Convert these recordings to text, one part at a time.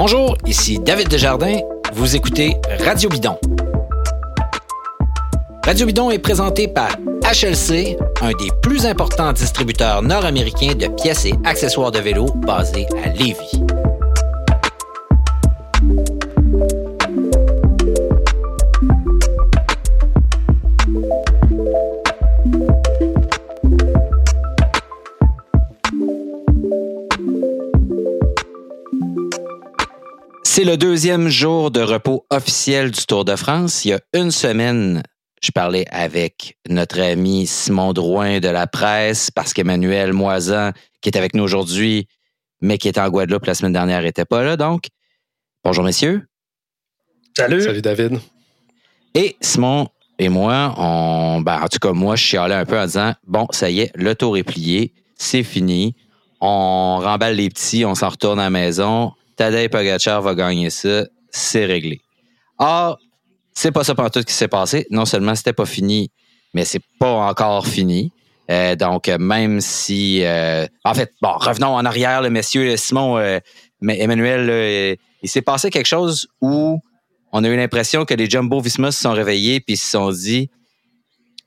Bonjour, ici David Desjardins. Vous écoutez Radio Bidon. Radio Bidon est présenté par HLC, un des plus importants distributeurs nord-américains de pièces et accessoires de vélo basés à Lévis. C'est le deuxième jour de repos officiel du Tour de France. Il y a une semaine, je parlais avec notre ami Simon Drouin de la presse parce qu'Emmanuel Moisan, qui est avec nous aujourd'hui, mais qui était en Guadeloupe la semaine dernière, n'était pas là. Donc, bonjour messieurs. Salut. Salut David. Et Simon et moi, on, ben, en tout cas, moi, je chialais un peu en disant Bon, ça y est, le tour est plié, c'est fini. On remballe les petits, on s'en retourne à la maison. Tadej Pogacar va gagner ça, c'est réglé. Or, c'est pas ça pendant tout qui s'est passé. Non seulement c'était pas fini, mais c'est pas encore fini. Euh, donc, même si... euh, en fait, bon, revenons en arrière, le messieurs, Simon, euh, Emmanuel, il s'est passé quelque chose où on a eu l'impression que les Jumbo Visma se sont réveillés puis se sont dit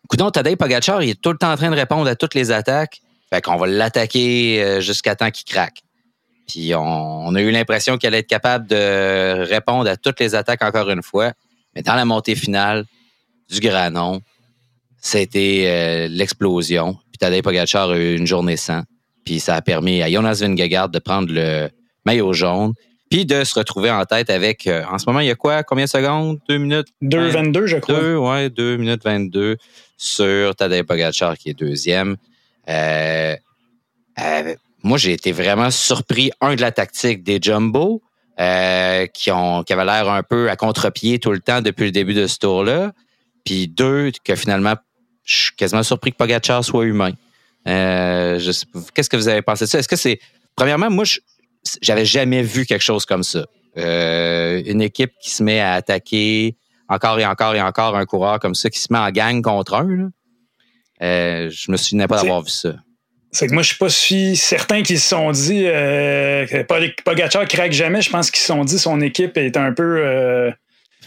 Coudon, Tadej Pogacar, il est tout le temps en train de répondre à toutes les attaques. Fait qu'on va l'attaquer jusqu'à temps qu'il craque. Puis on, on a eu l'impression qu'elle allait être capable de répondre à toutes les attaques encore une fois. Mais dans la montée finale du Granon, c'était euh, l'explosion. Puis Tadej Pogacar a eu une journée sans. Puis ça a permis à Jonas Vingegaard de prendre le maillot jaune. Puis de se retrouver en tête avec, euh, en ce moment, il y a quoi? Combien de secondes? Deux minutes? 2,22, je crois. Deux, ouais, 2 minutes 22 sur Tadej Pogacar qui est deuxième. Euh, euh, moi, j'ai été vraiment surpris, un, de la tactique des Jumbo, euh, qui, ont, qui avaient l'air un peu à contre-pied tout le temps depuis le début de ce tour-là. Puis deux, que finalement, je suis quasiment surpris que Pogacar soit humain. Euh, Qu'est-ce que vous avez pensé de ça? Est-ce que c'est... Premièrement, moi, je- j'avais jamais vu quelque chose comme ça. Euh, une équipe qui se met à attaquer encore et encore et encore un coureur comme ça, qui se met en gang contre un. là. Euh, je me souvenais pas d'avoir vu ça. C'est que moi, je suis pas si certain qu'ils se sont dit euh, que Pog- Pogacar craque jamais. Je pense qu'ils se sont dit son équipe est un peu, euh,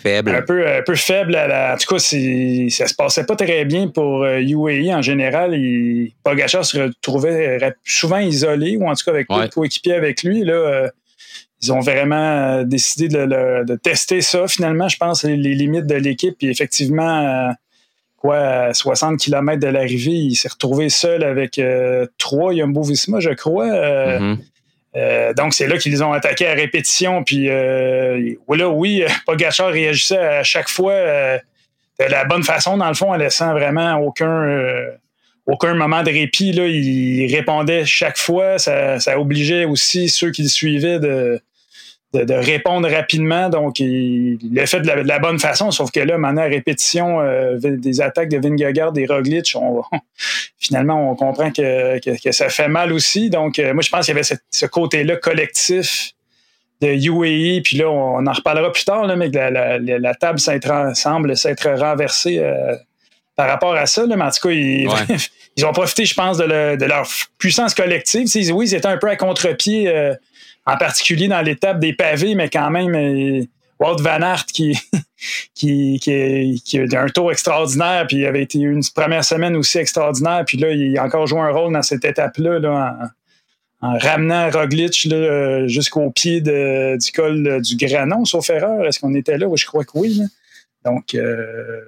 Faible. un peu, un peu faible. à la- en tout cas, ça se passait pas très bien pour euh, UAE en général. Il, Pogacar se retrouvait souvent isolé ou en tout cas avec peu Ouais. coéquipiers avec lui. Là, euh, ils ont vraiment euh, décidé de, de tester ça. Finalement, je pense les, les limites de l'équipe. Puis effectivement. Quoi, à 60 km de l'arrivée, il s'est retrouvé seul avec euh, trois Jumbo Visma, je crois. Euh, Mhm. euh, donc, c'est là qu'ils ont attaqué à répétition. Puis là, oui, Pogacar réagissait à chaque fois de la bonne façon, dans le fond, en laissant vraiment aucun, aucun moment de répit. Là. Il répondait chaque fois. Ça, ça obligeait aussi ceux qui le suivaient de, de, de répondre rapidement. Donc, il l'a fait de la, de la bonne façon, sauf que là, maintenant, à répétition euh, des attaques de Vingegaard et Roglic, on, finalement, on comprend que, que, que ça fait mal aussi. Donc, euh, moi, je pense qu'il y avait ce, ce côté-là collectif de UAE, puis là, on en reparlera plus tard, là, mais que la, la, table semble s'être renversée euh, par rapport à ça. Là, mais en tout cas, ils, Ouais. ils ont profité, je pense, de, le- de leur puissance collective. Tu sais, oui, c'était un peu à contre-pied, en particulier dans l'étape des pavés, mais quand même, euh, Wout Van Aert qui, qui, qui, qui a un tour extraordinaire, puis il avait été une première semaine aussi extraordinaire, puis là, il a encore joué un rôle dans cette étape-là, là, en, en ramenant Roglic là, jusqu'au pied du col euh, du Granon, sauf erreur. Est-ce qu'on était là? Je crois que oui. Donc, euh,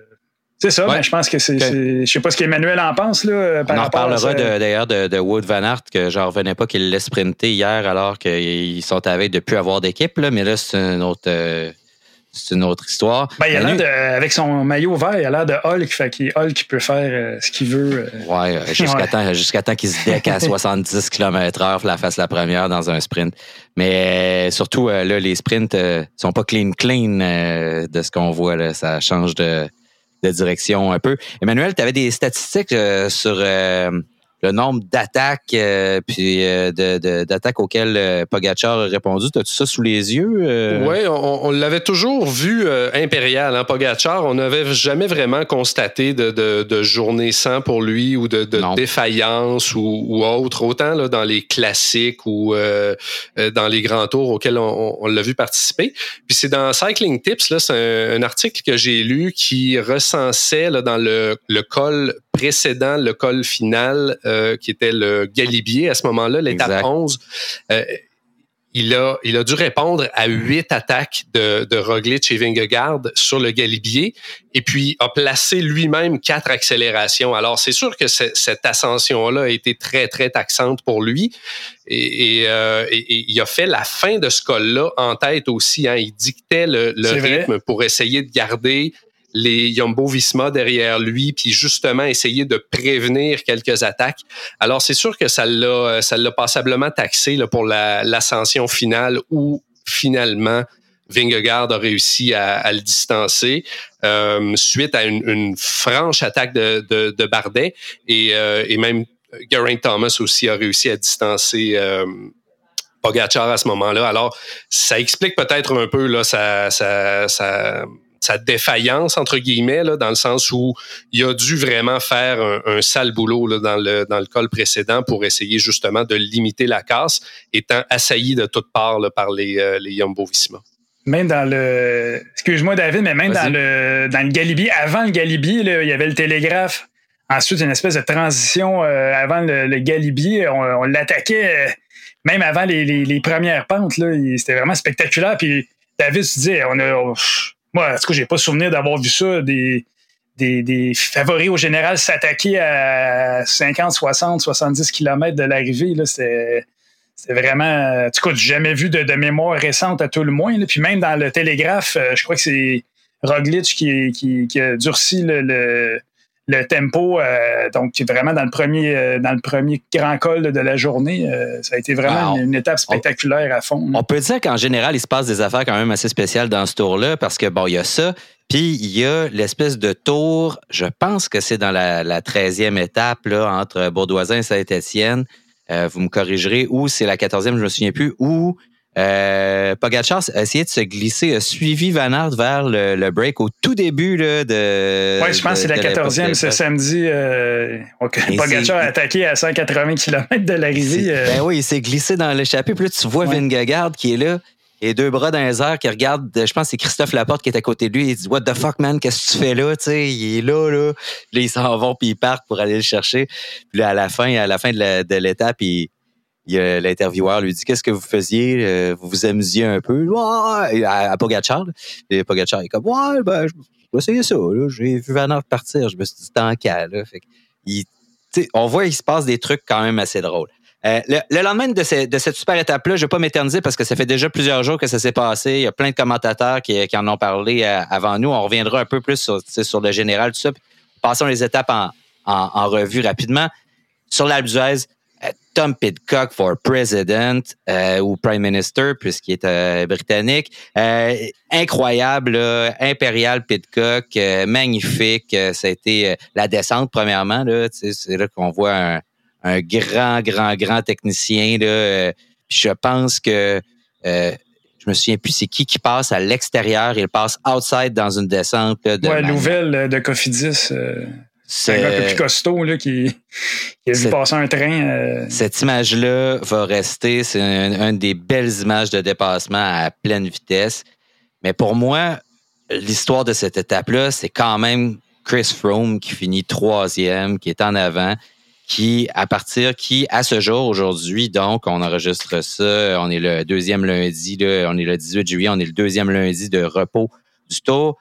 c'est ça, Ouais. mais je pense que c'est. Je sais pas ce qu'Emmanuel en pense, là, par On en de- d'ailleurs de, de Wood Van Aert, que j'en revenais pas qu'il l'ait sprinté hier alors qu'ils sont avec de plus avoir d'équipe, là, mais là, c'est une autre, euh, c'est une autre histoire. Ben, il a l'air de, avec son maillot vert, il a l'air de Hulk, fait qu'il Hulk peut faire euh, ce qu'il veut. euh. Ouais, euh, jusqu'à Ouais. temps, temps qu'il se deck à 70 km heure, la fasse la première dans un sprint. Mais euh, surtout, euh, là, les sprints euh, sont pas clean clean euh, de ce qu'on voit. Là. Ça change de, de direction un peu. Emmanuel, tu avais des statistiques euh, sur euh, le nombre d'attaques euh, puis euh, de, d'attaques auxquelles euh, Pogacar a répondu. As-tu ça sous les yeux? Oui, on, l'avait toujours vu impérial, hein, Pogacar. On n'avait jamais vraiment constaté de, de, journée sans pour lui ou de, défaillance ou, autre, autant là, dans les classiques ou dans les grands tours auxquels on, l'a vu participer. Puis c'est dans Cycling Tips, là, c'est un, article que j'ai lu qui recensait là, dans le, le col précédent, le col final, euh, qui était le Galibier à ce moment-là, l'étape 11. Euh, il a, il a dû répondre à huit attaques de, de Roglic et Vingegaard sur le Galibier et puis a placé lui-même quatre accélérations. Alors, c'est sûr que cette ascension-là a été très, très taxante pour lui. Et, euh, il a fait la fin de ce col-là en tête aussi. Hein. Il dictait le, le rythme pour essayer de garder les Yumbo Visma derrière lui, puis justement essayer de prévenir quelques attaques. Alors c'est sûr que ça l'a, ça l'a passablement taxé pour l'ascension finale où finalement Vingegaard a réussi à, le distancer euh, suite à une, franche attaque de, de, Bardet et, euh, et même Geraint Thomas aussi a réussi à distancer euh, à ce moment-là. Alors, ça explique peut-être un peu là, sa défaillance, entre guillemets, là, dans le sens où il a dû vraiment faire un, sale boulot là, dans, le, dans le col précédent pour essayer justement de limiter la casse, étant assailli de toutes parts par les, euh, les. Même dans le. Excuse-moi, David, mais même dans le, dans le Galibier, avant le Galibier, il y avait le télégraphe. Ensuite, une espèce de transition euh, avant le, Galibier. On, l'attaquait euh, même avant les, les, premières pentes. C'était vraiment spectaculaire. Puis David se disait, on a. Moi, en tout cas, j'ai pas souvenir d'avoir vu ça, des, des, favoris au général s'attaquer à 50, 60, 70 km de l'arrivée. C'est vraiment, en tout cas, jamais vu de, mémoire récente à tout le moins. Puis même dans le télégraphe, euh, je crois que c'est Roglic qui, qui, a durci le tempo, euh, donc vraiment dans le premier euh, dans le premier grand col de la journée, euh, ça a été vraiment une, étape spectaculaire à fond. On peut dire qu'en général, il se passe des affaires quand même assez spéciales dans ce tour-là, parce que bon, il y a ça, puis il y a l'espèce de tour, je pense que c'est dans la, la 13e étape là, entre Bourdoisin et Saint-Étienne. vous me corrigerez, ou c'est la 14e, je me souviens plus, ou euh, Pogacar a essayé de se glisser, a suivi Van Aert vers le, break au tout début là, de. Oui, je pense que c'est la 14e, ce samedi. Euh, Pogacar a attaqué à 180 km de l'arrivée. Euh. Ben oui, il s'est glissé dans l'échappée. Puis là, tu vois Vingegaard qui est là. Et deux bras dans les airs qui regarde, je pense que c'est Christophe Laporte qui est à côté de lui. Il dit What the fuck, man, qu'est-ce que tu fais là? Tu sais, il est là, là. Là, ils s'en vont puis ils partent pour aller le chercher. Puis là, à la fin, à la fin de l'étape, il, l'intervieweur lui dit qu'est-ce que vous faisiez? Euh, vous vous amusiez un peu? Ouais, à, à Pogachar et Pogachar est comme ouais ben je vais essayer ça j'ai vu Van partir je me suis dit tant qu'à on voit qu'il se passe des trucs quand même assez drôles euh, le, lendemain de, cette super étape-là, je ne vais pas m'éterniser parce que ça fait déjà plusieurs jours que ça s'est passé. Il y a plein de commentateurs qui, en ont parlé euh, avant nous. On reviendra un peu plus sur, sur le général, tout ça. Passons les étapes en, en revue rapidement. Sur l'Alpe Tom Pidcock for President euh, ou Prime Minister puisqu'il est euh, britannique. incroyable, impérial Pidcock, magnifique. ça a été la descente premièrement. Là, c'est là qu'on voit un, un, grand, grand, grand technicien. Là, je pense que je me souviens plus c'est qui qui passe à l'extérieur. Il passe outside dans une descente. de ouais, nouvelle de Cofidis. C'est un gars plus costaud là, qui, a vu passer un train. Euh. Cette image-là va rester. C'est une des belles images de dépassement à pleine vitesse. Mais pour moi, l'histoire de cette étape-là, c'est quand même Chris Froome qui finit troisième, qui est en avant, qui, à partir, qui, à ce jour, aujourd'hui, donc, on enregistre ça, on est le deuxième lundi, là, on est le 18 juillet, on est le deuxième lundi de repos du tour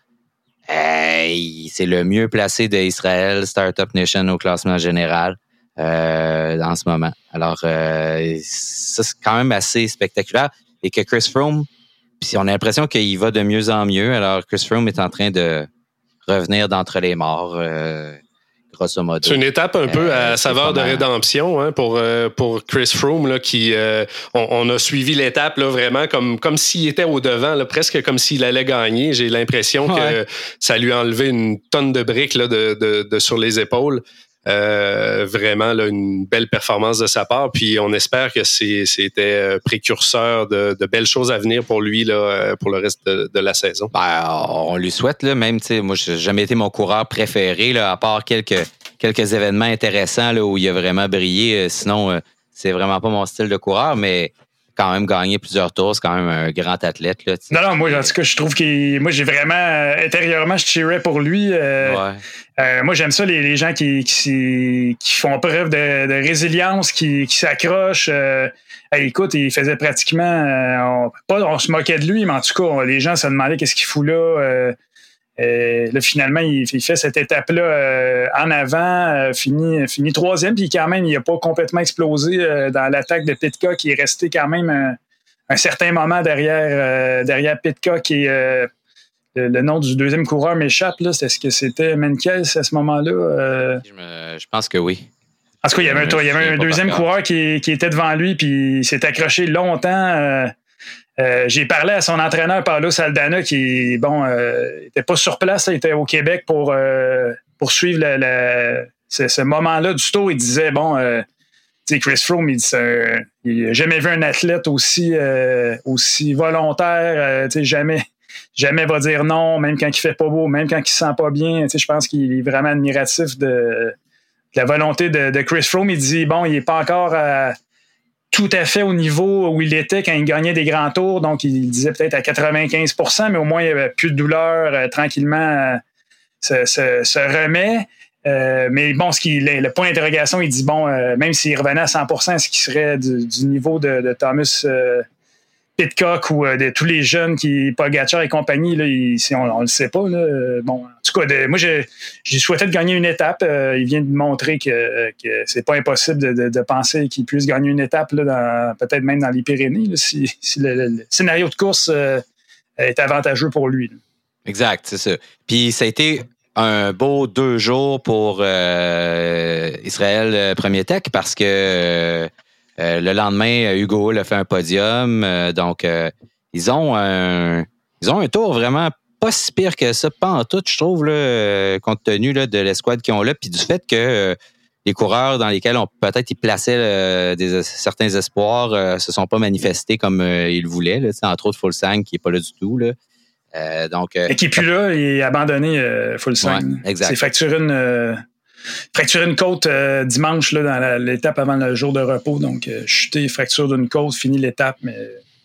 c'est le mieux placé d'Israël, Startup Nation au classement général euh, en ce moment. Alors, euh, ça, c'est quand même assez spectaculaire. Et que Chris Froome, on a l'impression qu'il va de mieux en mieux. Alors, Chris Froome est en train de revenir d'entre les morts. Euh, c'est une étape un peu à euh, saveur de rédemption hein, pour, euh, pour Chris Froome, là, qui euh, on, a suivi l'étape vraiment comme, comme s'il était au devant, là, presque comme s'il allait gagner. J'ai l'impression que ça lui a enlevé une tonne de briques là, de, de, sur les épaules. Vraiment une belle performance de sa part. Puis on espère que c'était précurseur de, belles choses à venir pour lui là, pour le reste de, la saison. Ben, on lui souhaite, là, même, moi, j'ai jamais été mon coureur préféré, là, à part quelques, événements intéressants là, où il a vraiment brillé. sinon, c'est vraiment pas mon style de coureur, mais quand même gagné plusieurs tours. C'est quand même un grand athlète. Là, non, non, moi, en tout cas, je trouve que moi, j'ai vraiment, euh, intérieurement, je tirais pour lui. Euh, euh, moi, j'aime ça, les, gens qui, qui, font preuve de, résilience, qui, qui s'accrochent. écoute, il faisait pratiquement. On, on se moquait de lui, mais en tout cas, les gens se demandaient qu'est-ce qu'il fout là. Euh, là, finalement, il, fait cette étape-là euh, en avant, euh, fini, fini troisième, puis quand même, il n'a pas complètement explosé dans l'attaque de Pitka, qui est resté quand même un, certain moment derrière, derrière Pitka, qui est le, nom du deuxième coureur m'échappe. Est-ce que c'était Menkes à ce moment-là? Je, pense que oui. En tout cas, il y avait un, il y avait un deuxième coureur qui, qui, était devant lui, puis il s'est accroché longtemps euh, j'ai parlé à son entraîneur Paulo Saldana qui bon euh, était pas sur place, il était au Québec pour euh, poursuivre ce, moment-là du tour. Il disait bon, Chris Froome, il n'a jamais vu un athlète aussi aussi volontaire, jamais jamais va dire non, même quand il fait pas beau, même quand il se sent pas bien. Je pense qu'il est vraiment admiratif de, la volonté de, de, Chris Froome. Il dit bon, il est pas encore à tout à fait au niveau où il était quand il gagnait des grands tours. Donc, il disait peut-être à 95% mais au moins, il n'y avait plus de douleur. Euh, tranquillement, euh, se, remet. Euh, mais bon, ce qui, le, point d'interrogation, il dit bon, même s'il revenait à 100 est-ce qu'il serait du, niveau de, Thomas Pitcock ou de tous les jeunes qui, Pogacar et compagnie, là, on ne le sait pas. Là. Bon, tout cas, moi, j'ai souhaité de gagner une étape. Euh, il vient de montrer que, c'est pas impossible de, penser qu'il puisse gagner une étape, peut-être même dans les Pyrénées, si, le, scénario de course euh, est avantageux pour lui. Exact, c'est ça. Puis ça a été un beau deux jours pour euh, Israël Premier Tech parce que le lendemain, Hugo a fait un podium. donc, ils ont un, ils ont un tour vraiment pas si pire que ça, pas en tout, je trouve, là, euh, compte tenu là, de l'escouade qu'ils ont là, puis du fait que euh, les coureurs dans lesquels on peut-être ils plaçaient euh, des, certains espoirs euh, se sont pas manifestés comme ils le voulaient. Là, entre autres, Fulsang qui est pas là du tout. Là. donc, Et qui est plus là, il est abandonné, Fulsang. Ouais, exact. C'est fracturé une, fracturé une côte dimanche là, dans l'étape avant le jour de repos. Donc, chuté, fracture d'une côte, fini l'étape, mais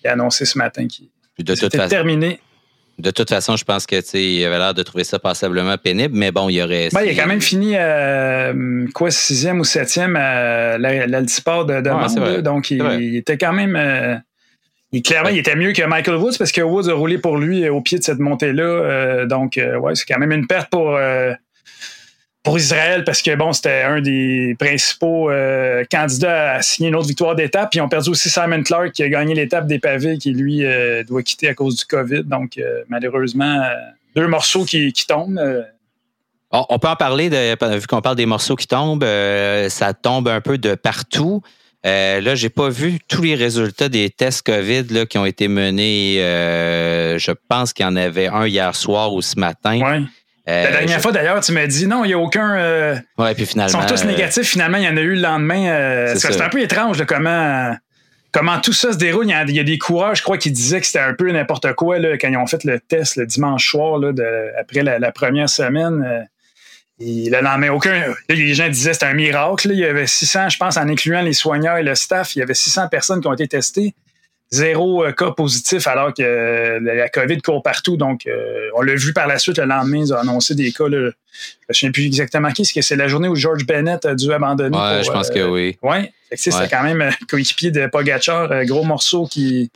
il a annoncé ce matin qu'il était terminé de toute façon, je pense que il avait l'air de trouver ça passablement pénible, mais bon, il y aurait. Ben, il a quand même fini euh, quoi sixième ou septième à l'altiport de, de donc il, était quand même. Euh, il, clairement, il était mieux que Michael Woods parce que Woods a roulé pour lui au pied de cette montée-là. Euh, donc, ouais, c'est quand même une perte pour pour Israël parce que bon, c'était un des principaux euh, candidats à signer une autre victoire d'étape. Puis ils ont perdu aussi Simon Clark qui a gagné l'étape des pavés qui lui euh, doit quitter à cause du COVID. Donc euh, malheureusement, deux morceaux qui, tombent. On peut en parler de, vu qu'on parle des morceaux qui tombent, ça tombe un peu de partout. là, j'ai pas vu tous les résultats des tests COVID là, qui ont été menés. je pense qu'il y en avait un hier soir ou ce matin. Ouais. Euh, la dernière fois, d'ailleurs, tu m'as dit non, il n'y a aucun. Euh, ouais, puis finalement. Ils sont tous négatifs. Finalement, il y en a eu le lendemain. Euh, c'est un peu étrange de comment, comment tout ça se déroule. Il y, a, des coureurs, je crois, qui disaient que c'était un peu n'importe quoi là, quand ils ont fait le test le dimanche soir, là, après la, première semaine. Et le lendemain, aucun. les gens disaient que c'était un miracle. Il y avait 600, je pense, en incluant les soigneurs et le staff, il y avait 600 personnes qui ont été testées zéro euh, cas positif alors que euh, la COVID court partout. Donc, euh, on l'a vu par la suite le lendemain, ils ont annoncé des cas. Là, je ne me souviens plus exactement qui. Est-ce que c'est la journée où George Bennett a dû abandonner? Oui, je pense que oui. Oui. C'est quand même coéquipier de Pogacar, gros morceau qui.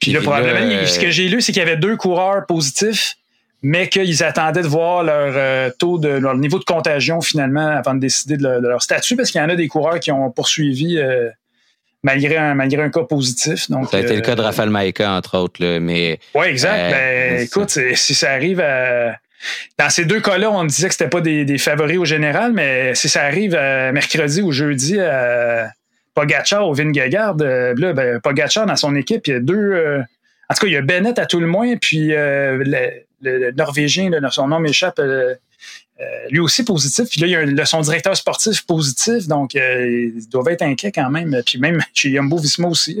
Puis là, probablement, ce que j'ai lu, c'est qu'il y avait deux coureurs positifs, mais qu'ils attendaient de voir leur taux de leur niveau de contagion finalement avant de décider de leur, statut, parce qu'il y en a des coureurs qui ont poursuivi malgré un, malgré un cas positif. Donc, ça a été le cas de euh, Rafael Maïka, entre autres. Là, mais, oui, exact. Euh, ben, écoute, si ça arrive à. Dans ces deux cas-là, on disait que c'était pas des, des, favoris au général, mais si ça arrive à mercredi ou jeudi à Pogacar ou Vingegaard, euh, là, ben, Pogacar dans son équipe, il y a deux. en tout cas, il y a Bennett à tout le moins, puis le, Norvégien, là, son nom m'échappe. Lui aussi positif. Puis là, il y a son directeur sportif positif, donc il doit être inquiet quand même. Puis même chez Yumbo Visma aussi.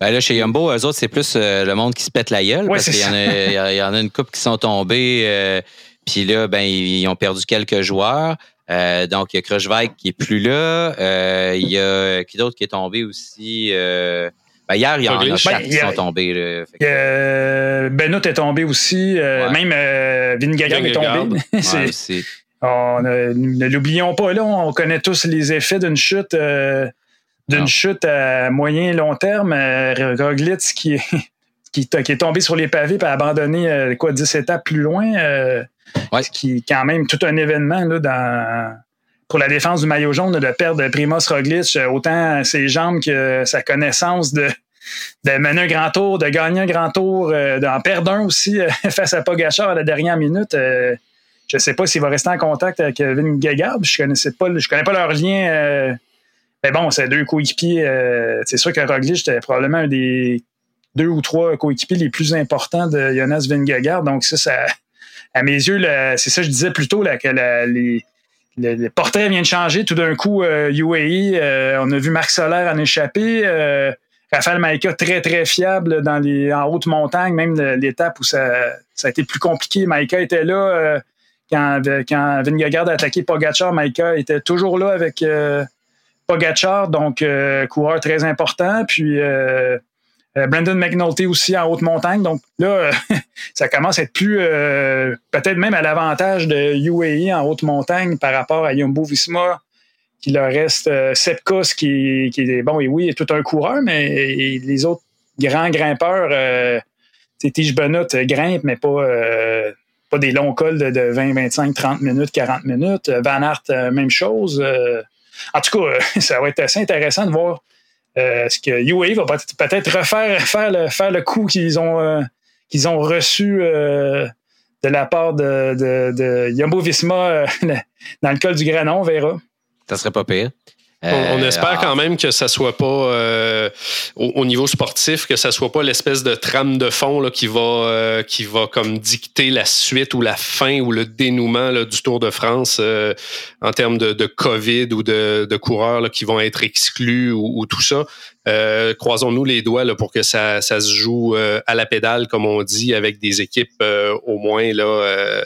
Ben là, chez Yumbo, eux autres, c'est plus le monde qui se pète la gueule. parce qu'il y, y, en a une couple qui sont tombés. Puis là, ben, ils ont perdu quelques joueurs. Euh, donc, il y a Krushvik qui est plus là. Euh, il y a qui d'autre qui est tombé aussi? Euh, ben, hier, il y en a quatre qui sont tombés. Là. Benoît est tombé aussi. Même Vingegaard est tombé. ne l'oublions pas, là, on connaît tous les effets d'une chute d'une chute à moyen long terme. Roglitz qui est, qui, qui, est tombé sur les pavés et a abandonné quoi, 10 étapes plus loin. Ouais. qui est quand même tout un événement là, dans, pour la défense du maillot jaune de perdre Primoz Roglic, euh, autant ses jambes que sa connaissance de, de mener un grand tour, de gagner un grand tour, euh, d'en perdre un aussi euh, face à Pogachar à la dernière minute. je ne sais pas s'il va rester en contact avec Vin Gegard. Je connaissais pas, je connais pas leur lien. mais bon, c'est deux coéquipiers. c'est sûr que Roglic était probablement un des deux ou trois coéquipiers les plus importants de Jonas Vingegaard. Donc ça, ça, à mes yeux, c'est ça que je disais plus tôt, là, que les, le, portrait vient de changer. Tout d'un coup, UAE, euh, on a vu Marc Solaire en échapper. Euh, Raphaël Maïka, très, très fiable dans les, en haute montagne, même l'étape où ça, ça, a été plus compliqué. Maïka était là euh, quand, quand Vingegaard a attaqué Pogachar. Maïka était toujours là avec Pogachar, donc coureur très important. Puis euh, Brandon McNulty aussi en haute montagne. Donc là, ça commence à être plus, euh, peut-être même à l'avantage de UAE en haute montagne par rapport à Jumbo Visma, qui leur reste euh, Sepkus, qui, qui est, bon, et oui, est tout un coureur, mais les autres grands grimpeurs, euh, Tige Benot grimpe, mais pas, pas des longs cols de, 20, 25, 30 minutes, 40 minutes. Van Aert, même chose. en tout cas, ça va être assez intéressant de voir euh, est-ce que UAE va peut-être refaire faire le, faire le coup qu'ils ont, euh, ont reçu euh, de la part de, de, de Yumbo Visma dans le col du Granon, on verra. Ça serait pas pire. On, espère quand même que ça soit pas au, niveau sportif, que ça soit pas l'espèce de trame de fond là, qui va qui va comme dicter la suite ou la fin ou le dénouement du Tour de France en termes de, de, COVID ou de, de coureurs qui vont être exclus ou, ou tout ça. Euh, croisons-nous les doigts là, pour que ça, ça se joue euh, à la pédale, comme on dit, avec des équipes euh, au moins là,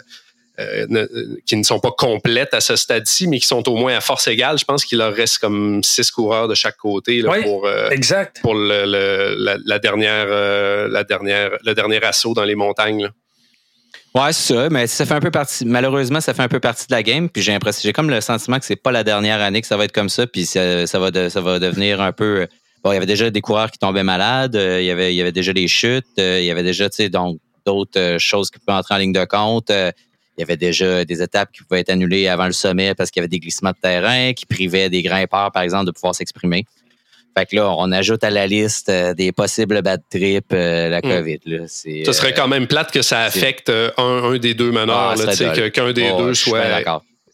qui ne sont pas complètes à ce stade-ci, mais qui sont au moins à force égale. Je pense qu'il leur reste comme six coureurs de chaque côté là, pour, exact. pour le, la, dernière, la dernière, le dernier assaut dans les montagnes. Là. Ouais, c'est ça, mais ça fait un peu partie. Malheureusement, ça fait un peu partie de la game. Puis j'ai l'impression, j'ai comme le sentiment que c'est pas la dernière année que ça va être comme ça. Puis ça, ça va, ça va devenir un peu Bon, il y avait déjà des coureurs qui tombaient malades, euh, il, y avait, il y avait déjà des chutes, euh, il y avait déjà donc d'autres euh, choses qui pouvaient entrer en ligne de compte. Il y avait déjà des étapes qui pouvaient être annulées avant le sommet parce qu'il y avait des glissements de terrain qui privaient des grimpeurs, par exemple, de pouvoir s'exprimer. Fait que là, on ajoute à la liste des possibles bad trips la hmm. COVID. Là. Ce serait quand même plate que ça affecte un, des deux meneurs, ah, qu'un des deux soit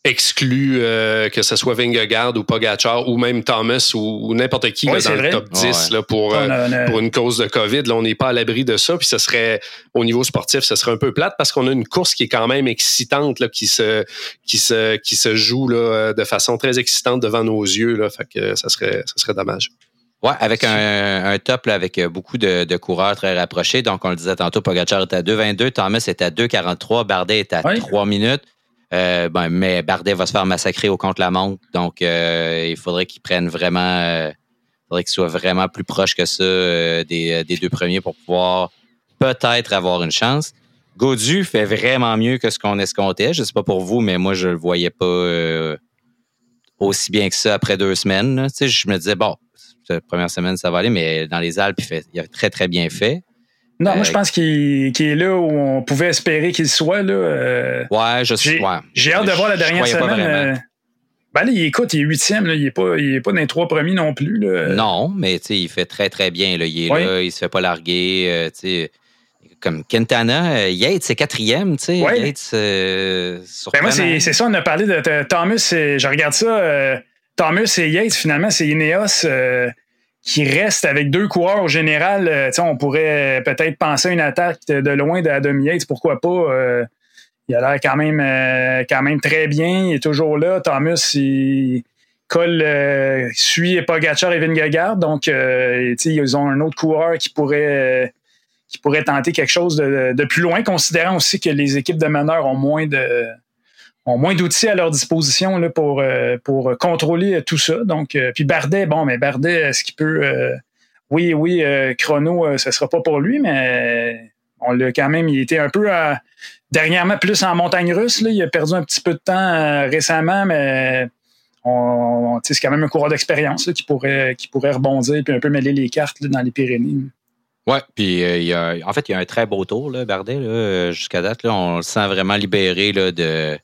exclu euh, que ce soit Vingegaard ou Pogacar ou même Thomas ou, n'importe qui dans le top 10 là, pour, euh, pour une cause de COVID. Là, on n'est pas à l'abri de ça. Puis ce serait, au niveau sportif, ce serait un peu plate parce qu'on a une course qui est quand même excitante, là, qui, se, qui, se, qui se joue là, euh, de façon très excitante devant nos yeux. Là, fait que ça serait, ça serait dommage. Ouais, avec un, un top là, avec beaucoup de, de, coureurs très rapprochés. Donc, on le disait tantôt, Pogacar est à 2,22, Thomas est à 2,43, Bardet est à 3 minutes. Euh, ben, mais Bardet va se faire massacrer au contre-la-montre. Donc, euh, il faudrait qu'il prenne vraiment. Euh, faudrait qu'il soit vraiment plus proche que ça des, des, deux premiers pour pouvoir peut-être avoir une chance. Godu fait vraiment mieux que ce qu'on escomptait. Je ne sais pas pour vous, mais moi, je ne le voyais pas aussi bien que ça après deux semaines. Tu sais, je me disais, bon, la première semaine, ça va aller, mais dans les Alpes, il, il a très, très bien fait. Non, moi, je euh, pense qu'il est là où on pouvait espérer qu'il soit. Là. Euh, ouais, je suis. J'ai hâte de voir la dernière semaine. Euh, ben là, il, écoute, il est huitième, là, il n'est pas, il est pas dans les trois premiers non plus. Là. Non, mais il fait très, très bien. Là. Il est là, il se fait pas larguer. comme Quintana, Yates, c'est quatrième. sais Yates, ben moi, c'est ça, on a parlé de, Thomas. Je regarde ça. Thomas et Yates, finalement, c'est Ineos qui reste avec deux coureurs au général, euh, on pourrait peut-être penser à une attaque de loin de Adam Yates, pourquoi pas. Euh, il a l'air quand même, euh, quand même très bien. Il est toujours là. Thomas, il colle, suit Pogacar et Vingegaard. Donc, ils ont un autre coureur qui pourrait, qui pourrait tenter quelque chose de, plus loin, considérant aussi que les équipes de meneurs ont moins de ont moins d'outils à leur disposition là, pour, pour contrôler tout ça. Donc, puis Bardet, bon, mais Bardet, est-ce qu'il peut. oui, oui, chrono, ce ne sera pas pour lui, mais on l'a quand même. Il était un peu dernièrement plus en montagne russe. Là. Il a perdu un petit peu de temps euh, récemment, mais c'est quand même un coureur d'expérience qui pourrait, qui pourrait rebondir et un peu mêler les cartes dans les Pyrénées. Oui, puis euh, en fait, il y a un très beau tour, là, Bardet, jusqu'à date. Là, on le sent vraiment libéré là, de,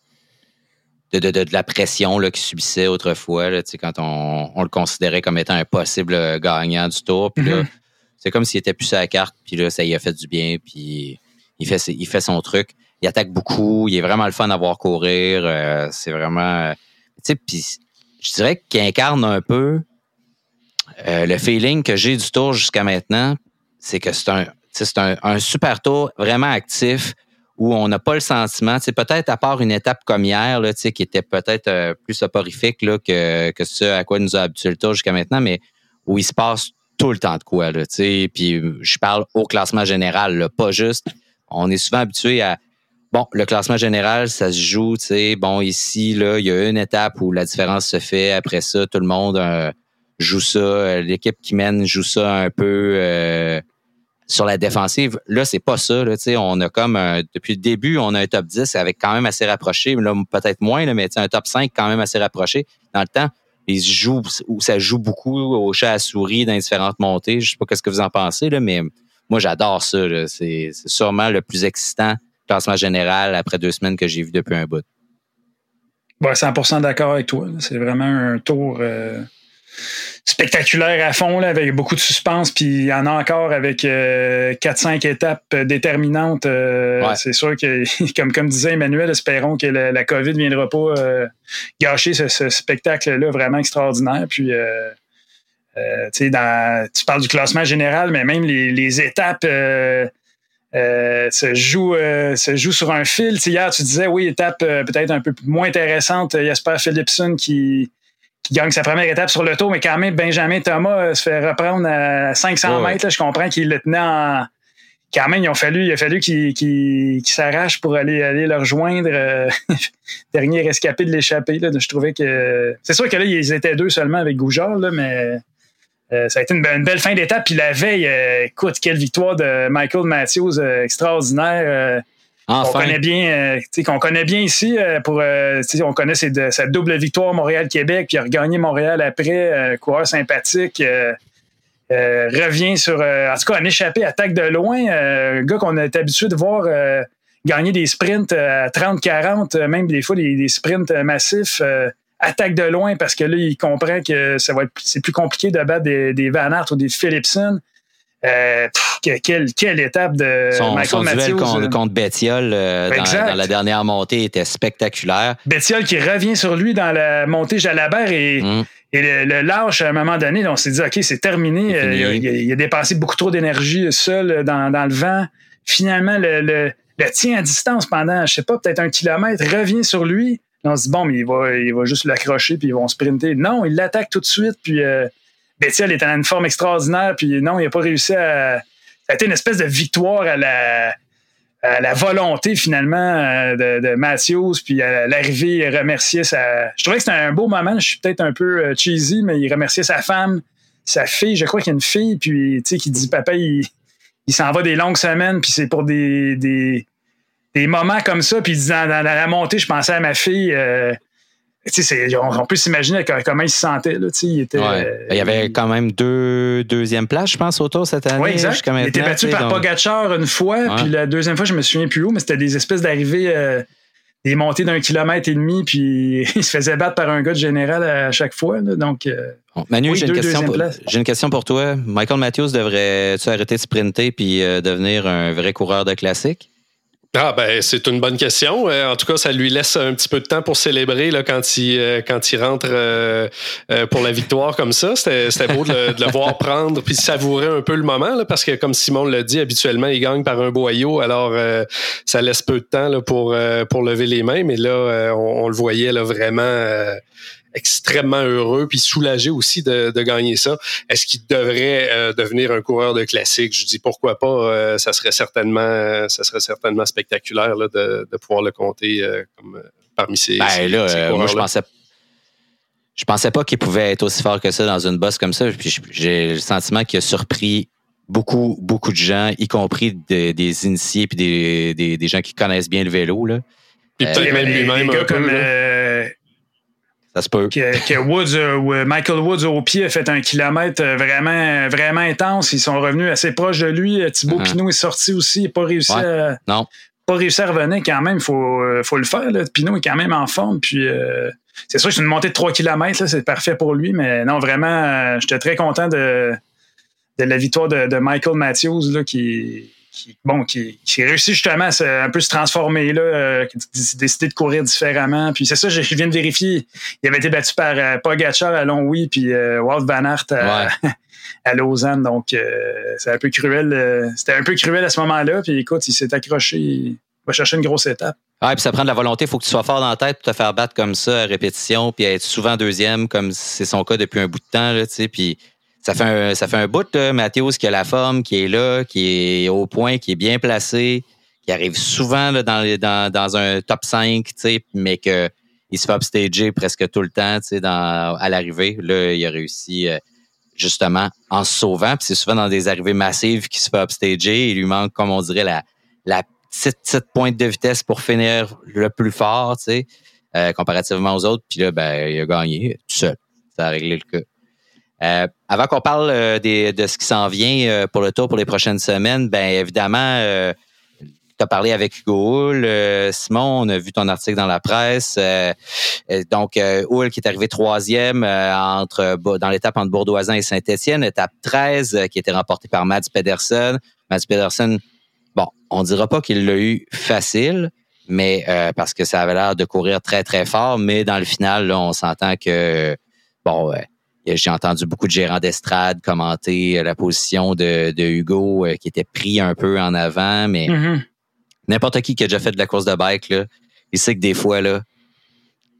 de, de, de, la pression qu'il subissait autrefois, là, quand on, on, le considérait comme étant un possible gagnant du tour. Puis là, mm-hmm. c'est comme s'il était plus à la carte, puis là, ça y a fait du bien, puis il fait, il fait son truc il attaque beaucoup, il est vraiment le fun à voir courir. Euh, c'est vraiment. Tu sais, puis je dirais qu'il incarne un peu euh, le feeling que j'ai du tour jusqu'à maintenant, c'est que c'est un, c'est un, super tour vraiment actif où on n'a pas le sentiment, c'est peut-être à part une étape comme hier, là, qui était peut-être euh, plus soporifique là, que, que ce à quoi nous a habitué le tour jusqu'à maintenant, mais où il se passe tout le temps de quoi. Là, puis je parle au classement général, là, pas juste. On est souvent habitué à Bon, le classement général, ça se joue, tu sais. Bon, ici, là, il y a une étape où la différence se fait. Après ça, tout le monde euh, joue ça. L'équipe qui mène joue ça un peu euh, sur la défensive. Là, c'est pas ça. Là, on a comme depuis le début, on a un top 10 avec quand même assez rapproché. Là, peut-être moins, là, mais un top 5 quand même assez rapproché. Dans le temps, ils jouent où ça joue beaucoup au chat à souris dans les différentes montées. Je sais pas ce que vous en pensez, là, mais moi, j'adore ça. C'est sûrement le plus excitant classement général après deux semaines que j'ai vu depuis un bout. Ouais, 100% d'accord avec toi. C'est vraiment un tour euh, spectaculaire à fond, là, avec beaucoup de suspense. Puis il y en a encore avec 4-5 euh, étapes déterminantes. Euh, c'est sûr que, comme, comme disait Emmanuel, espérons que la, COVID ne viendra pas gâcher ce, spectacle-là vraiment extraordinaire. Puis. dans, tu parles du classement général, mais même les, les étapes euh, se, joue, euh, se joue sur un fil. hier, tu disais, oui, étape euh, peut-être un peu moins intéressante. Jasper Philipson qui, qui gagne sa première étape sur le tour, mais quand même, Benjamin Thomas se fait reprendre à 500 mètres. je comprends qu'il le tenait en. Quand même, il a fallu, il a fallu qu'il s'arrache pour aller, aller le rejoindre. dernier rescapé de l'échappée. Je trouvais que. C'est sûr que là, ils étaient deux seulement avec Goujard, là, mais euh, ça a été une, belle fin d'étape. Puis la veille, euh, écoute, quelle victoire de Michael Matthews euh, extraordinaire. Enfin. On connaît bien, qu'on connaît bien ici. pour, on connaît sa double victoire Montréal-Québec, puis a regagné Montréal après. coureur sympathique. revient sur, en tout cas, un échappé, attaque de loin. un gars qu'on est habitué de voir gagner des sprints à 30-40, même des fois des sprints massifs attaque de loin parce que là, il comprend que ça va être c'est plus compliqué de battre des, des Van Aert ou des Philipson. Euh, quelle, quelle, étape de son, Michael son duel contre, contre Bettiol euh, dans, la dernière montée était spectaculaire. Bettiol qui revient sur lui dans la montée Jalabert et, mm. et le, lâche à un moment donné. On s'est dit, OK, c'est terminé. Euh, il, a, dépensé beaucoup trop d'énergie seul dans, dans, le vent. Finalement, le, le, le, tient à distance pendant, je sais pas, peut-être un kilomètre, revient sur lui on se dit, bon, mais il va, il va juste l'accrocher, puis ils vont sprinter. Non, il l'attaque tout de suite, puis euh, Bettiel est en une forme extraordinaire, puis non, il n'a pas réussi à. Ça a été une espèce de victoire à la, à la volonté, finalement, euh, de, de puis à l'arrivée, il remerciait sa. Je trouvais que c'était un beau moment, je suis peut-être un peu euh, cheesy, mais il remerciait sa femme, sa fille, je crois qu'il y a une fille, puis, tu sais, qui dit, papa, il, il s'en va des longues semaines, puis c'est pour des, des des moments comme ça, puis dans, la montée, je pensais à ma fille. Euh, on, peut s'imaginer comment il se sentait. Là, il, était, euh, il y avait quand même deux deuxième place, je pense, autour cette année. Oui, exact. il était battu par donc... une fois, puis la deuxième fois, je me souviens plus où, mais c'était des espèces d'arrivées, euh, des montées d'un kilomètre et demi, puis il se faisait battre par un gars de général à chaque fois. donc, Manu, j'ai, une question pour, j'ai une question pour toi. Michael Matthews devrait-tu arrêter de sprinter puis devenir un vrai coureur de classique? Ah ben c'est une bonne question. Euh, en tout cas, ça lui laisse un petit peu de temps pour célébrer là, quand il euh, quand il rentre euh, pour la victoire comme ça. C'était beau de le, voir prendre puis savourer un peu le moment parce que comme Simon l'a dit, habituellement il gagne par un boyau, alors ça laisse peu de temps là, pour pour lever les mains. Mais là, on, on, le voyait là, vraiment extrêmement heureux puis soulagé aussi de, gagner ça. Est-ce qu'il devrait euh, devenir un coureur de classique? Je dis pourquoi pas. Euh, ça serait certainement, ça serait certainement spectaculaire de, pouvoir le compter euh, comme parmi ces. Ben là, moi je pensais. Je pensais pas qu'il pouvait être aussi fort que ça dans une bosse comme ça. Puis j'ai le sentiment qu'il a surpris beaucoup, beaucoup de gens, y compris des initiés puis des, des, gens qui connaissent bien le vélo. Là. Puis peut-être même lui-même. comme ça se peut. Que, Woods, euh, Michael Woods au pied a fait un kilomètre euh, vraiment, vraiment intense. Ils sont revenus assez proches de lui. Euh, Thibaut uh-huh. Pinot est sorti aussi. Il n'a pas réussi à. Non. Pas réussi à revenir quand même. Il faut, faut le faire. Là. Pinot est quand même en forme. Puis c'est sûr que c'est une montée de 3 km. C'est parfait pour lui. Mais non, vraiment, j'étais très content de, de la victoire de, de Michael Matthews là, qui qui, bon, qui, qui réussit justement à un peu se transformer, là, euh, qui a décidé de courir différemment. Puis c'est ça, je, viens de vérifier. Il avait été battu par euh, Pogacar à Longwy, puis euh, Walt Van Aert à, Lausanne. Donc, euh, c'est un peu cruel. C'était un peu cruel à ce moment-là. Puis écoute, il s'est accroché. Il va chercher une grosse étape. Ouais, puis ça prend de la volonté. Il faut que tu sois fort dans la tête pour te faire battre comme ça à répétition, puis être souvent deuxième, comme c'est son cas depuis un bout de temps. Là, puis ça fait un, ça fait un bout, là, Mathéos qui a la forme, qui est là, qui est au point, qui est bien placé, qui arrive souvent là, dans, dans, dans un top 5, mais que il se fait upstager presque tout le temps dans, à l'arrivée. Là, il a réussi euh, justement en se sauvant. Puis c'est souvent dans des arrivées massives qu'il se fait upstager. Il lui manque, comme on dirait, la, la petite, petite pointe de vitesse pour finir le plus fort, euh, comparativement aux autres. Puis là, ben, il a gagné tout seul. Ça a réglé le cas. Euh, avant qu'on parle euh, de ce qui s'en vient euh, pour le tour pour les prochaines semaines, ben évidemment, tu as parlé avec Hugo Hull. Simon, on a vu ton article dans la presse. donc, Hull qui est arrivé troisième entre dans l'étape entre Bourdoisin et Saint-Étienne, étape 13 qui était remportée par Mads Pedersen. Mads Pedersen, bon, on dira pas qu'il l'a eu facile, mais parce que ça avait l'air de courir très, très fort, mais dans le final, là, on s'entend que, bon, j'ai entendu beaucoup de gérants d'estrade commenter euh, la position de, Hugo euh, qui était pris un peu en avant, mais mm-hmm. n'importe qui qui a déjà fait de la course de bike, là, il sait que des fois, là,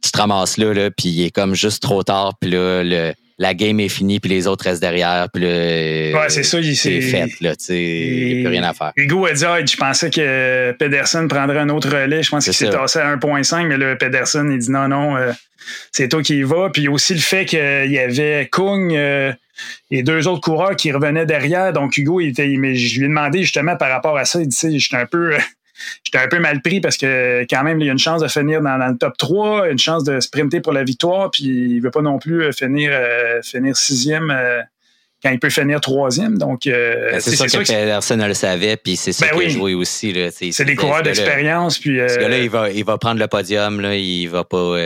tu te ramasses là, là puis il est comme juste trop tard, puis là, le, la game est finie, puis les autres restent derrière, puis là, ouais, c'est ça, c'est fait, là, tu sais, il n'y a plus rien à faire. Hugo a dit, ah, je pensais que Pedersen prendrait un autre relais, je pense qu'il s'est tassé à 1.5, mais là, Pedersen, il dit non, non, euh, c'est toi qui y vas. Puis aussi le fait qu'il y avait Kung euh, et deux autres coureurs qui revenaient derrière, donc Hugo, il était, mais je lui ai demandé justement par rapport à ça, il dit, j'étais un peu... j'étais un peu mal pris parce que quand même, il y a une chance de finir dans, le top 3, une chance de sprinter pour la victoire, puis il veut pas non plus euh, finir, euh, finir sixième euh, quand il peut finir troisième. Donc, ben, c'est ça que, personne ne le savait, puis c'est ça ben qu'il a joué aussi. C'est des coureurs d'expérience. Puis, ce gars-là, il va, il va prendre le podium, là, il va pas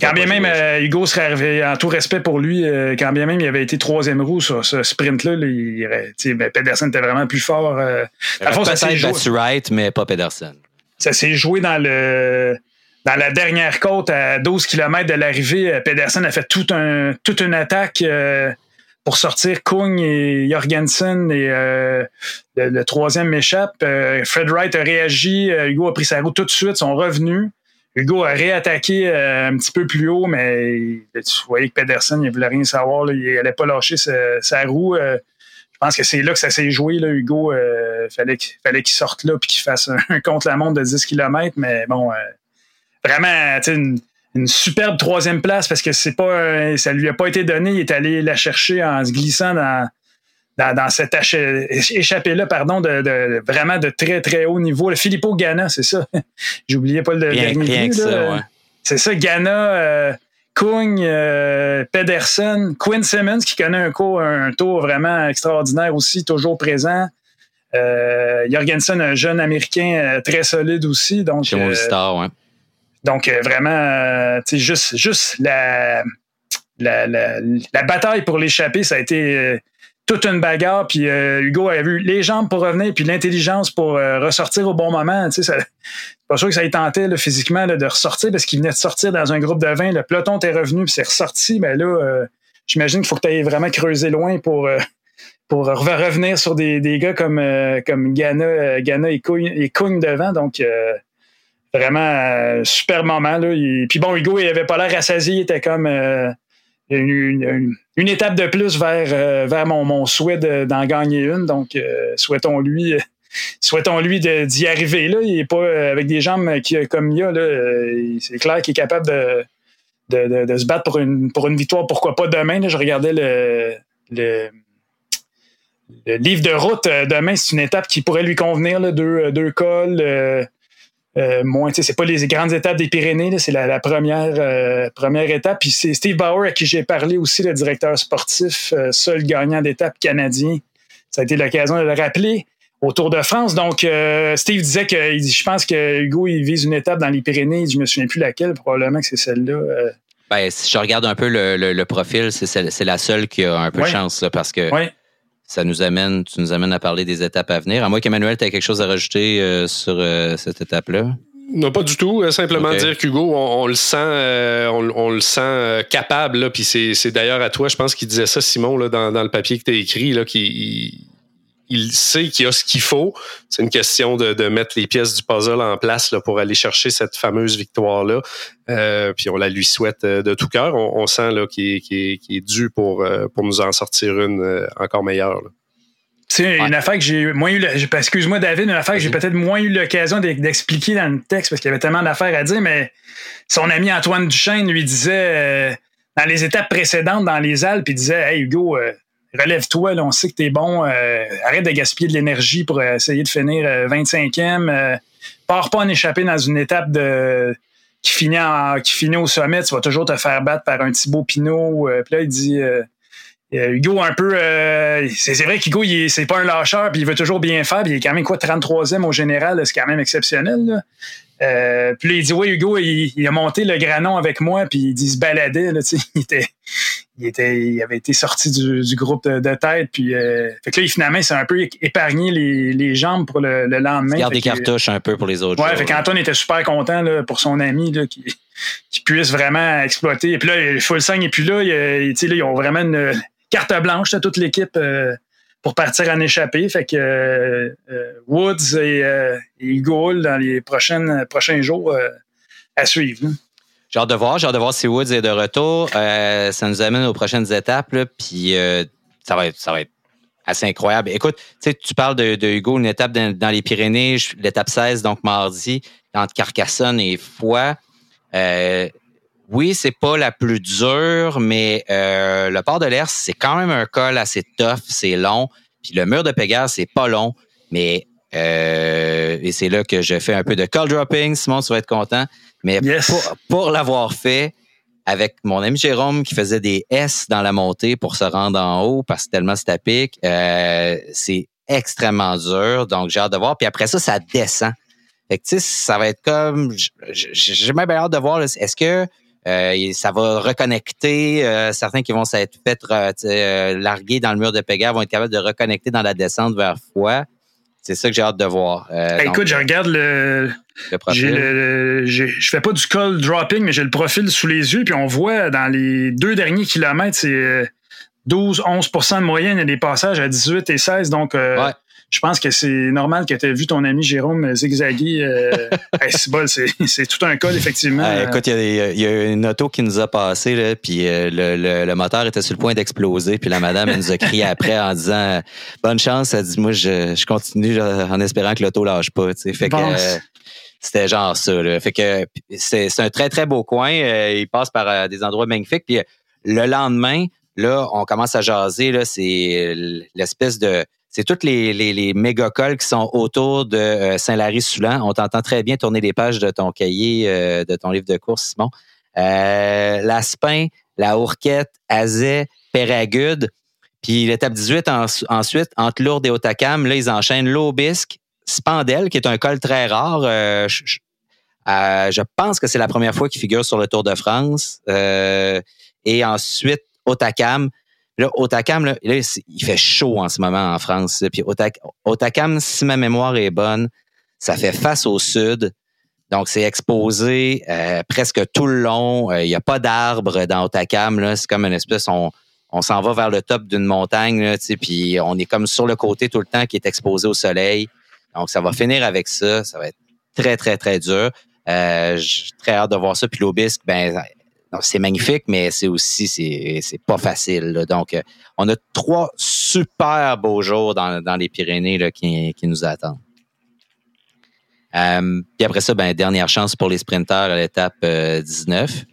quand bien même euh, Hugo serait arrivé, en tout respect pour lui, euh, quand bien même il avait été troisième roue sur ce sprint-là, ben, Pedersen était vraiment plus fort. Euh, peut-être Wright, mais pas Pedersen. Ça s'est joué dans le dans la dernière côte à 12 km de l'arrivée. Pedersen a fait tout un, toute une attaque pour sortir Kung et Jorgensen et le, troisième m'échappe. Fred Wright a réagi. Hugo a pris sa route tout de suite, sont revenus. Hugo a réattaqué euh, un petit peu plus haut, mais tu voyais que Pedersen, il voulait rien savoir. il n'allait pas lâcher sa, roue. Euh, je pense que c'est là que ça s'est joué. Là, Hugo, euh, fallait qu'il sorte là et qu'il fasse un, contre-la-montre de 10 km. Mais bon, vraiment, une, une, superbe troisième place parce que c'est pas, ça lui a pas été donné. Il est allé la chercher en se glissant dans, dans, cette échappée-là, pardon, de, vraiment de très, très haut niveau. Le Filippo Ghana, c'est ça. J'oubliais pas le dernier C'est ça, Ghana, euh, Kung, euh, Pedersen, Quinn Simmons, qui connaît un, cours, un tour vraiment extraordinaire aussi, toujours présent. Euh, Jorgensen, un jeune Américain très solide aussi. Donc, Chez Star, ouais. Donc, vraiment, juste, juste la, la, la, bataille pour l'échapper, ça a été toute une bagarre. Puis Hugo avait vu les jambes pour revenir, puis l'intelligence pour ressortir au bon moment. Tu sais, pas sûr que ça ait tenté physiquement de ressortir parce qu'il venait de sortir dans un groupe de 20. Le peloton était revenu, puis c'est ressorti. Mais là, j'imagine qu'il faut que tu ailles vraiment creuser loin pour pour revenir sur des, des gars comme, euh, comme Ghana, euh, Ghana et Kung devant. Donc, euh, vraiment, super moment. Là. puis bon, Hugo, il avait pas l'air rassasié. Il était comme une, étape de plus vers, vers mon, mon souhait d'en gagner une. Donc, souhaitons-lui souhaitons-lui d'y arriver. Là. Il est pas avec des jambes qui, comme il a. C'est clair qu'il est capable de, de, de, se battre pour une, pour une victoire. Pourquoi pas demain? Là, je regardais le, le le livre de route euh, demain, c'est une étape qui pourrait lui convenir, deux, euh, deux cols. Euh, euh, moins, c'est pas les grandes étapes des Pyrénées, c'est la, première, première étape. Puis c'est Steve Bauer à qui j'ai parlé aussi, le directeur sportif, seul gagnant d'étape canadien. Ça a été l'occasion de le rappeler au Tour de France. Donc, Steve disait que je pense que Hugo, il vise une étape dans les Pyrénées. Je me souviens plus laquelle, probablement que c'est celle-là. Ben, si je regarde un peu le, profil, c'est la seule qui a un peu de chance, parce que ça nous amène, tu nous amènes à parler des étapes à venir. À moins qu'Emmanuel, tu aies quelque chose à rajouter euh, sur euh, cette étape-là. Non, pas du tout. Euh, simplement dire qu'Hugo, on, le sent, on, le sent capable. Là, puis c'est, d'ailleurs à toi, je pense qu'il disait ça, Simon, là, dans, dans le papier que tu as écrit, là, qu'il il sait qu'il a ce qu'il faut. C'est une question de, mettre les pièces du puzzle en place là, pour aller chercher cette fameuse victoire-là. Euh, puis on la lui souhaite euh, de tout cœur. On, sent là, qu'il, est, dû pour, euh, pour nous en sortir une encore meilleure. C'est une affaire que j'ai moins eu. Excuse-moi, David, une affaire que j'ai peut-être moins eu l'occasion d'expliquer dans le texte parce qu'il y avait tellement d'affaires à dire, mais son ami Antoine Duchesne lui disait dans les étapes précédentes dans les Alpes, il disait Hey Hugo, relève-toi, on sait que tu es bon, euh, arrête de gaspiller de l'énergie pour essayer de finir 25e. Euh, euh, pars pas en échapper dans une étape qui finit, au sommet, tu vas toujours te faire battre par un Thibaut Pinot. puis là, il dit Hugo, un peu. c'est vrai qu'Hugo, c'est pas un lâcheur, puis il veut toujours bien faire, puis il est quand même quoi, 33e au général, c'est quand même exceptionnel. Euh, puis là, il dit Oui, Hugo, il, a monté le granon avec moi, puis il dit se baladait. Là, il, était, il, était, il avait été sorti du, groupe de, tête. Puis, euh, fait que là, finalement, il s'est un peu épargné les, les jambes pour le, lendemain. Il garde des cartouches un peu pour les autres. Ouais, fait qu'Antoine était super content là, pour son ami là, qui, qui puisse vraiment exploiter. Et puis là, Fulsang et puis là, il, là, ils ont vraiment une carte blanche de toute l'équipe. Euh, pour partir en échappée. Fait que euh, Woods et, euh, dans les prochaines, prochains jours à suivre. J'ai hâte de voir, j'ai hâte de voir si Woods est de retour. ça nous amène aux prochaines étapes, puis ça, va être, ça va être assez incroyable. Écoute, tu parles de, Hugo, une étape dans, les Pyrénées, l'étape 16, donc mardi, entre Carcassonne et Foix. oui, c'est pas la plus dure, mais le port de l'Ers, c'est quand même un col assez tough, c'est long. Puis le mur de Pégase, c'est pas long, mais euh, et c'est là que je fais un peu de call dropping. Simon, tu vas être content. Mais pour, l'avoir fait avec mon ami Jérôme qui faisait des S dans la montée pour se rendre en haut parce que tellement c'est à pic, euh, c'est extrêmement dur. Donc, j'ai hâte de voir. Puis après ça, ça descend. Fait que, tu sais, ça va être comme... J'ai même hâte de voir. Est-ce que euh, ça va reconnecter. Euh, certains qui vont s'être fait euh, larguer dans le mur de Pégase vont être capables de reconnecter dans la descente vers Foix. C'est ça que j'ai hâte de voir. Ben, écoute, je regarde le. le profil. Le, je fais pas du call dropping, mais j'ai le profil sous les yeux. Puis on voit dans les deux derniers kilomètres, c'est 12-11% de moyenne. Il y a des passages à 18 et 16. Donc, ouais je pense que c'est normal que tu aies vu ton ami Jérôme zigzaguer. Euh, c'est tout un col, effectivement. écoute, il y, a une auto qui nous a passé, là, puis euh, le, moteur était sur le point d'exploser, puis la madame elle nous a crié après en disant Bonne chance, elle dit Moi, je, continue en espérant que l'auto lâche pas. Fait que. Euh, c'était genre ça. Là. Fait que c'est un très, très beau coin. il passe par des endroits magnifiques. Puis le lendemain, là, on commence à jaser. C'est l'espèce de c'est toutes les, les, méga cols qui sont autour de euh, Saint-Lary-Soulan. On t'entend très bien tourner les pages de ton cahier, euh, de ton livre de course, Simon. Euh, L'Aspin, la Ourquette, Azet, Péragude. Puis l'étape 18, ensuite, entre Lourdes et Otakam, là, ils enchaînent l'Aubisque, Spandel, qui est un col très rare. Je, je, pense que c'est la première fois qu'il figure sur le Tour de France. et ensuite, Otakam. Là, Otakam, là, il fait chaud en ce moment en France. Puis Otakam, si ma mémoire est bonne, ça fait face au sud. Donc, c'est exposé euh, presque tout le long. Euh, il n'y a pas d'arbres dans Otakam. C'est comme une espèce, on, on s'en va vers le top d'une montagne, là, puis on est comme sur le côté tout le temps qui est exposé au soleil. Donc, ça va finir avec ça. Ça va être très, très, très dur. Euh, j'ai très hâte de voir ça. Puis l'Obisque, ben, c'est magnifique, mais c'est aussi, c'est pas facile. Donc, euh, on a trois super beaux jours dans, dans les Pyrénées là, qui, qui nous attendent. Euh, puis après ça, ben, dernière chance pour les sprinteurs à l'étape 19. Euh,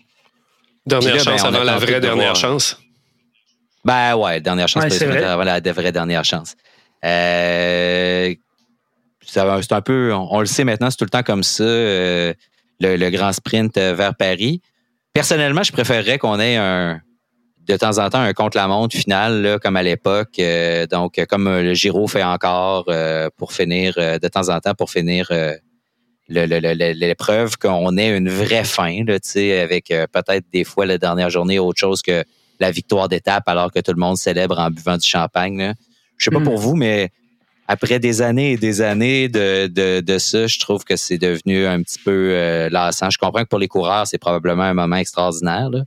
dernière chance ben, avant la vraie dernière chance. Ben ouais, dernière chance pour les sprinteurs avant la vraie dernière chance. Euh, c'est un peu, on, le sait maintenant, c'est tout le temps comme ça, le, le, grand sprint vers Paris. Personnellement, je préférerais qu'on ait un, de temps en temps un contre-la-montre final, là, comme à l'époque. donc, comme le Giro fait encore pour finir, de temps en temps, pour finir l'épreuve, qu'on ait une vraie fin, là, avec euh, peut-être des fois la dernière journée autre chose que la victoire d'étape alors que tout le monde célèbre en buvant du champagne. Là. Je sais pas pour hmm. vous, mais après des années et des années de, de, de ça, je trouve que c'est devenu un petit peu euh, lassant. Je comprends que pour les coureurs, c'est probablement un moment extraordinaire. Là.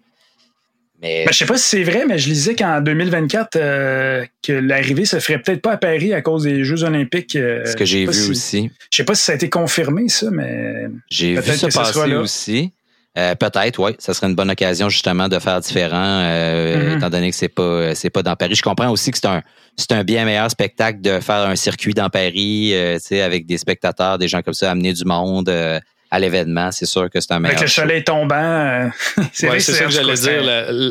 Mais... Ben, je sais pas si c'est vrai, mais je lisais qu'en 2024, euh, que l'arrivée se ferait peut-être pas à Paris à cause des Jeux Olympiques. Euh, Ce que j'ai vu aussi. Je sais pas si ça a été confirmé, ça, mais. J'ai vu ça passer aussi. Euh, peut-être, oui. Ça serait une bonne occasion justement de faire différent, mm-hmm. étant donné que c'est pas c'est pas dans Paris. Je comprends aussi que c'est un c'est un bien meilleur spectacle de faire un circuit dans Paris, avec des spectateurs, des gens comme ça, amener du monde à l'événement, c'est sûr que c'est un meilleur. Avec le soleil tombant, euh, c'est ça que j'allais dire.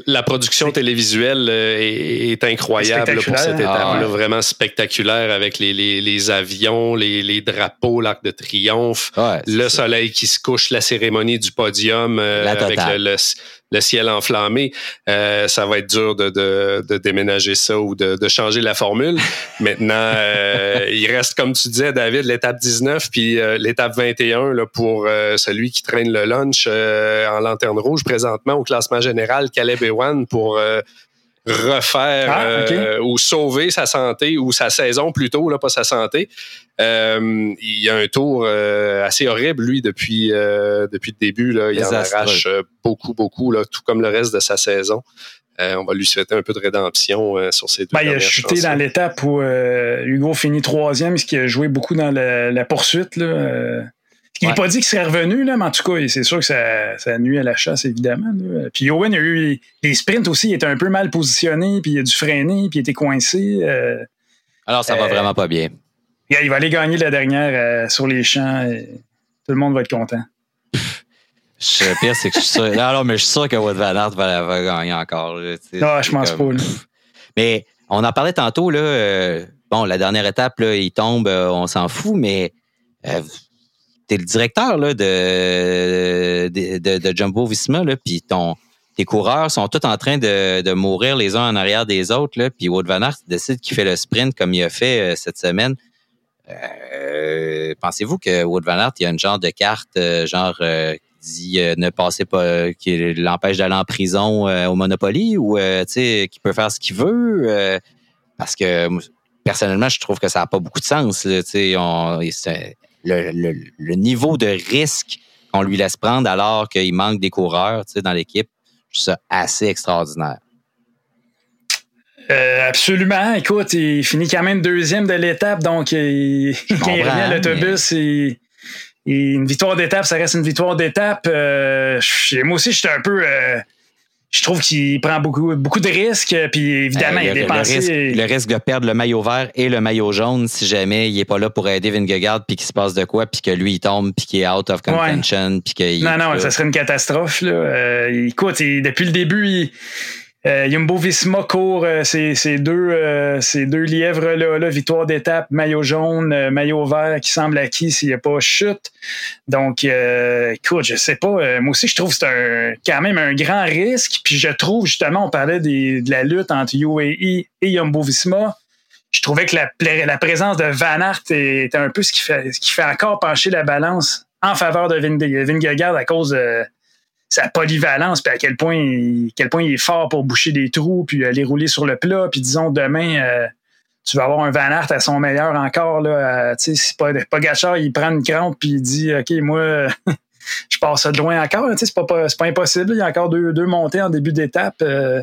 La, production télévisuelle euh, est, incroyable pour cette étape-là, ah, vraiment spectaculaire avec les, les, les avions, les, les, drapeaux, l'arc de triomphe, le soleil qui se couche, la cérémonie du podium euh, avec le, le ciel enflammé, euh, ça va être dur de, de, de déménager ça ou de, de, changer la formule. Maintenant, euh, il reste, comme tu disais, David, l'étape 19 puis euh, l'étape 21 là, pour celui qui traîne le lunch en lanterne rouge présentement au classement général, Caleb Ewan pour refaire ah, euh, ou sauver sa santé ou sa saison plutôt, là, pas sa santé. Euh, il y a un tour euh, assez horrible, lui, depuis, depuis le début. Là. Il en arrache beaucoup, beaucoup, là, tout comme le reste de sa saison. on va lui souhaiter un peu de rédemption sur ces deux ben, Il a chuté dans l'étape où Hugo finit troisième, ce qui a joué beaucoup dans la, la poursuite. Là. Il n'est pas dit qu'il serait revenu, là, mais en tout cas, c'est sûr que ça, ça nuit à la chasse, évidemment. Puis Owen a eu les sprints aussi, il était un peu mal positionné, puis il a dû freiner, puis il était coincé. Euh, Alors, ça va euh, vraiment pas bien. Il va aller gagner la dernière euh, sur les champs. Et tout le monde va être content. Le pire, c'est que je suis sûr. Non, mais je suis sûr que Wood Van Aert va, gagner encore. non, je pense pas. Mais on en parlait tantôt, là. bon, la dernière étape, là, il tombe, on s'en fout, mais es le directeur là, de, de, de, Jumbo Visma, là, puis ton, tes coureurs sont tous en train de, de mourir les uns en arrière des autres, là, puis Wout Van Aert décide qu'il fait le sprint comme il a fait euh, cette semaine. Euh, pensez-vous que Wout Van Aert, il y a une genre de carte, euh, genre qui dit ne passez pas, qui l'empêche d'aller en prison au Monopoly ou qui peut faire ce qu'il veut? parce que personnellement, je trouve que ça n'a pas beaucoup de sens. On, le, niveau de risque qu'on lui laisse prendre alors qu'il manque des coureurs dans l'équipe, je trouve ça assez extraordinaire. Euh, absolument. Écoute, il finit quand même deuxième de l'étape, donc il, quand il revient à l'autobus, une victoire d'étape, ça reste une victoire d'étape. Euh, moi aussi, j'étais un peu. Euh, je trouve qu'il prend beaucoup, beaucoup de risques. Puis évidemment, il est dépensé. Le risque, de perdre le maillot vert et le maillot jaune si jamais il est pas là pour aider Vingegaard puis qu'il se passe de quoi puis que lui il tombe puis qu'il est out of contention puis qu'il Non non, ça serait une catastrophe là. Euh, écoute, depuis le début, il, euh, Visma court euh, ces, deux, euh, ces deux lièvres-là, victoire d'étape, maillot jaune, maillot vert qui semble acquis s'il n'y a pas chute. Donc, écoute, je sais pas. moi aussi, je trouve que c'est quand même un grand risque. Puis je trouve, justement, on parlait de la lutte entre UAE et Jumbo Visma. Je trouvais que la, présence de Van Aert était un peu ce qui fait, ce qui fait encore pencher la balance en faveur de Vingegaard à cause de sa polyvalence, puis à quel point, il, quel point il est fort pour boucher des trous, puis aller rouler sur le plat, puis disons demain, euh, tu vas avoir un Van Aert à son meilleur encore. Là, tu sais, pas, Gachard, il prend une crampe, puis il dit, OK, moi, je passe de loin encore. Tu sais, c'est pas, pas, pas, impossible. Il y a encore deux, deux montées en début d'étape. Euh.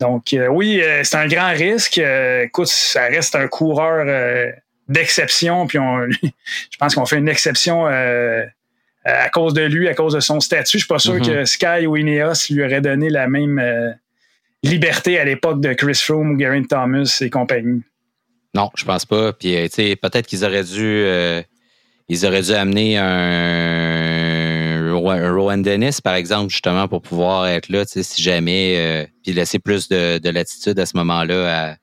donc, oui, c'est un grand risque. écoute, ça reste un coureur d'exception, puis on, je pense qu'on fait une exception euh, à cause de lui, à cause de son statut. Je suis pas sûr mm-hmm. que Sky ou Ineos lui auraient donné la même euh, liberté à l'époque de Chris Froome ou Geraint Thomas et compagnie. Non, je pense pas. Puis euh, peut-être qu'ils auraient dû ils auraient dû amener un, Rowan Dennis, par exemple, justement, pour pouvoir être là, si jamais, puis laisser plus de, latitude à ce moment-là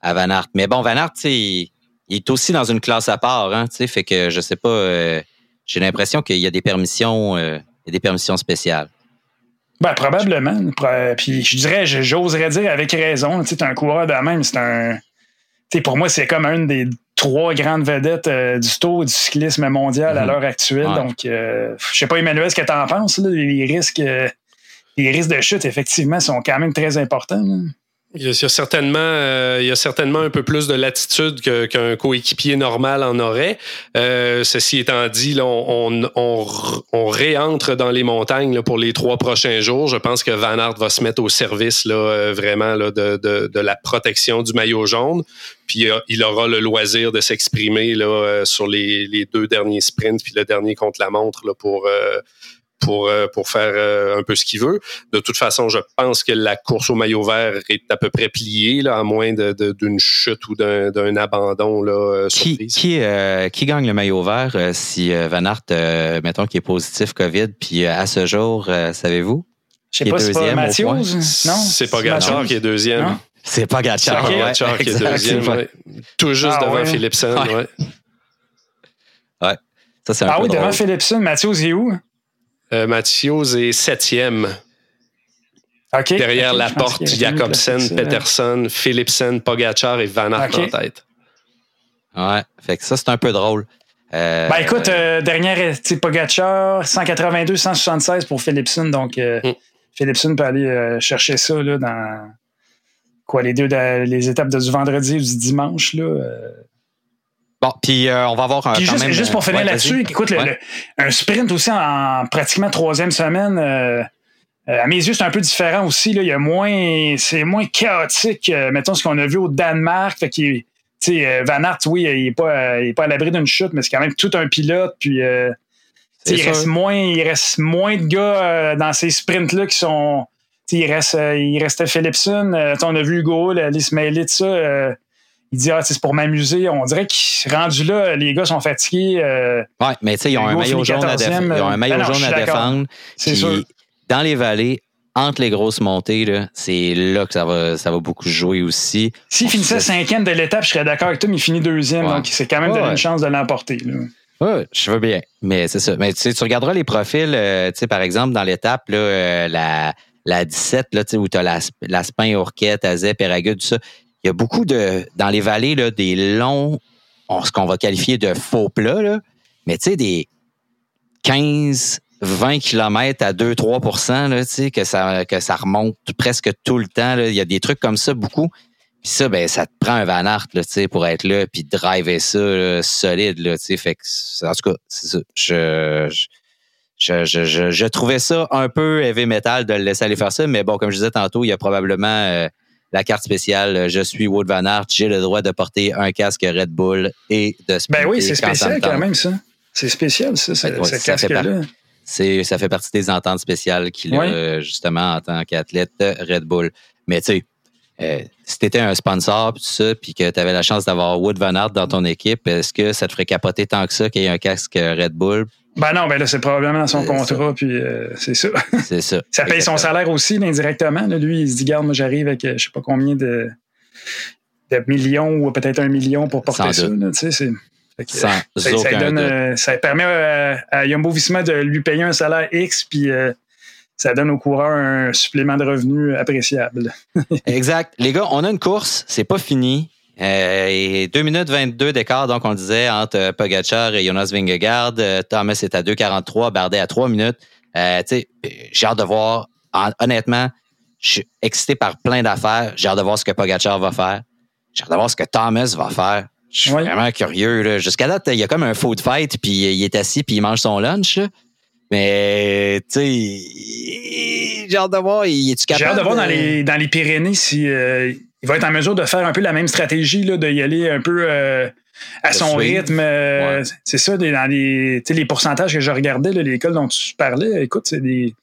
à, Van Aert. Mais bon, Van Aert, il, il, est aussi dans une classe à part, hein, fait que je sais pas j'ai l'impression qu'il y a des permissions, euh, des permissions spéciales. Ben, probablement. Puis je dirais, j'oserais dire avec raison. Tu sais, un coureur de même, c'est un. Tu sais, pour moi, c'est comme une des trois grandes vedettes euh, du tour du cyclisme mondial à mm-hmm. l'heure actuelle. Donc, euh, je sais pas, Emmanuel, ce que tu en penses. les, risques, les risques de chute, effectivement, sont quand même très importants. Il y, a, certainement, euh, il y a certainement un peu plus de latitude qu'un coéquipier normal en aurait. Euh, ceci étant dit, là, on, on, on, réentre dans les montagnes là, pour les trois prochains jours. Je pense que Van Aert va se mettre au service là, euh, vraiment là, de, de, de, la protection du maillot jaune. Puis il aura le loisir de s'exprimer là, sur les, les, deux derniers sprints, puis le dernier contre la montre là, pour pour, euh, pour faire euh, un peu ce qu'il veut. De toute façon, je pense que la course au maillot vert est à peu près pliée, là, à moins d'une chute ou d'un abandon là, euh, qui, qui, qui, gagne le maillot vert si Van Aert, mettons, qui est positif COVID, puis à ce jour, savez-vous? Je sais pas, c'est pas Mathieu? Non? C'est pas Gatchard qui est deuxième. C'est pas Gatchard. C'est Gatchard qui est deuxième. Tout juste ah, devant ouais. Philipson. Ouais. ouais. Ça, c'est un ah peu oui, drôle. devant Philipson, Mathieu, il est où? Euh, Mathieu est septième. Derrière la porte, Jacobsen, Peterson, Philipsen, Pogachar et Van Aert en tête. Ouais, fait que ça, c'est un peu drôle. Euh, ben écoute, euh, dernière, Pogachar, 182, 176 pour Philipsen. Donc, euh, mm. Philipsen peut aller chercher ça là, dans quoi, les deux les étapes du vendredi ou du dimanche. Là, Bon, puis euh, on va avoir un. Puis juste, juste pour finir là-dessus, écoute, un sprint aussi en, pratiquement troisième semaine. Euh, euh, à mes yeux, c'est un peu différent aussi. Là. Il y a moins, c'est moins chaotique. mettons ce qu'on a vu au Danemark. Fait qu'il, Van Aert, oui, il n'est pas, il est pas à l'abri d'une chute, mais c'est quand même tout un pilote. Puis il reste moins, il reste moins de gars dans ces sprints-là qui sont. Il reste, il restait Philipson. on a vu Hugo, de ça il dit ah, c'est pour m'amuser. On dirait qu'il rendu là, les gars sont fatigués. Euh, oui, mais tu sais, ils ont un maillot jaune à, défendre. ils ont un maillot jaune à défendre. C'est sûr. Dans les vallées, entre les grosses montées, c'est là que ça va, ça va beaucoup jouer aussi. S'il finissait cinquième de l'étape, je serais d'accord avec toi, mais il finit deuxième, donc c'est quand même ouais. une chance de l'emporter. Oui, je veux bien. Mais c'est ça. Mais tu regarderas les profils, euh, tu sais, par exemple, dans l'étape, euh, la, la 17, là, où tu as la, la Spin, Orquette, Azep, Péragude, tout ça il y a beaucoup de, dans les vallées, là, des longs, ce qu'on va qualifier de faux plats, là, mais tu sais, des 15, 20 km à 2-3 là, que ça, que ça remonte presque tout le temps. Là. Il y a des trucs comme ça, beaucoup. Puis ça, ben, ça te prend un Van Aert, là, pour être là, puis driver ça solide, là, fait que, en tout cas, c'est ça. Je, je, je, je, je, trouvais ça un peu heavy metal de le laisser aller faire ça, mais bon, comme je disais tantôt, il y a probablement euh, la carte spéciale euh, Je suis Wood Van Aert, j'ai le droit de porter un casque Red Bull et de Ben oui, c'est spécial quand même, ça. C'est spécial, ça, ce, casque-là. Ça fait partie des ententes spéciales qu'il a justement en tant qu'athlète Red Bull. Mais tu sais, euh, si tu étais un sponsor tout ça, puis que tu avais la chance d'avoir Wood Van Aert dans ton équipe, est-ce que ça te ferait capoter tant que ça qu'il y ait un casque Red Bull? Ben non, ben là, c'est probablement dans son contrat, puis euh, c'est ça. C'est ça. ça paye son salaire aussi, indirectement. Lui, il se dit, garde, moi, j'arrive avec euh, je sais pas combien de, de millions ou peut-être un million pour porter ça. tu sais, c'est. Sans ça, ça, donne, euh, ça, permet à, Yumbo Visma de lui payer un salaire X, puis ça donne au coureur un supplément de revenus appréciable. exact. Les gars, on a une course, c'est pas fini. Euh, et 2 minutes 22 d'écart, donc on disait, entre Pogacar et Jonas Vingegaard. Euh, Thomas est à 2,43, Bardet à 3 minutes. j'ai hâte de voir. honnêtement, je suis excité par plein d'affaires. J'ai hâte de voir ce que Pogacar va faire. J'ai hâte de voir ce que Thomas va faire. Je suis vraiment curieux. Jusqu'à date, il y a comme un food fight, puis il est assis, puis il mange son lunch. Mais, tu sais, j'ai hâte de voir. J'ai hâte de voir dans les, dans les Pyrénées si euh, il va être en mesure de faire un peu la même stratégie, là, d'y aller un peu euh, à son rythme. Euh, c'est ça, dans les, les pourcentages que je regardais, l'école dont tu parlais, écoute, c'est des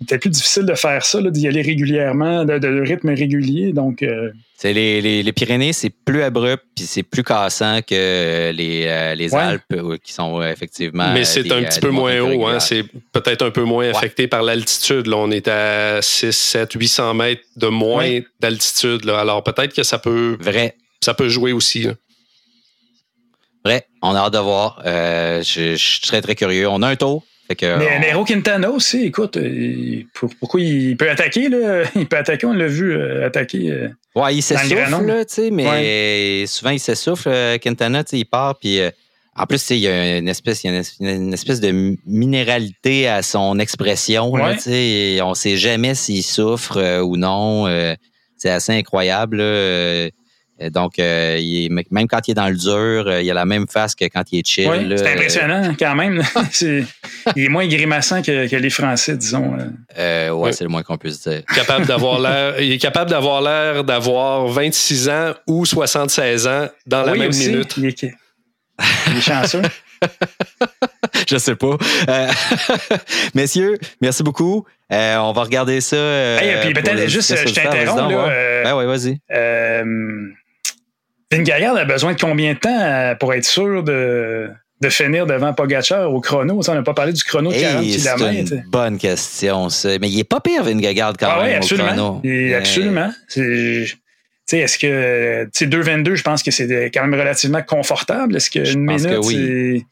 peut-être plus difficile de faire ça, d'y aller régulièrement, de, rythme régulier. Donc, euh, c'est les, les, Pyrénées, c'est plus abrupt puis c'est plus cassant que les, euh, les Alpes euh, qui sont effectivement. Mais c'est un petit peu moins haut. Hein, c'est peut-être un peu moins affecté par l'altitude. On est à 6, 7, 800 mètres de moins d'altitude. Alors peut-être que ça peut. Vrai. Ça peut jouer aussi. Vrai, on a hâte de voir. je, je suis très, très curieux. On a un tour mais Nero Quintana aussi, écoute, euh, pourquoi il peut attaquer, là? Il peut attaquer, on l'a vu euh, attaquer. Euh, ouais, il s'essouffle, là, tu sais, mais souvent il s'essouffle. Quintana, tu sais, il part, puis en plus, il y a une espèce, il y a une, espèce de minéralité à son expression, là, tu sais. On sait jamais s'il souffre ou non. c'est assez incroyable, là. Euh, donc, euh, même quand il est dans le dur, euh, il a la même face que quand il est chill. Oui, c'est impressionnant quand même. il est moins grimaçant que, les Français, disons. oui, c'est le moins qu'on puisse dire. Capable d'avoir l'air, il est capable d'avoir l'air d'avoir 26 ans ou 76 ans dans la même minute. Il est, il est chanceux. je sais pas. messieurs, merci beaucoup. on va regarder ça. Et puis peut-être juste, je t'interromps. Ben oui, vas-y. Vingegaard a besoin de combien de temps euh, pour être sûr de, de finir devant Pogacar au chrono? on n'a pas parlé du chrono de 40 km. C'est une bonne question, ça. Mais il n'est pas pire, Vingegaard, quand ah même, oui, absolument. Absolument. Est-ce que 2,22, je pense que c'est quand même relativement confortable. Est-ce qu'une minute, oui.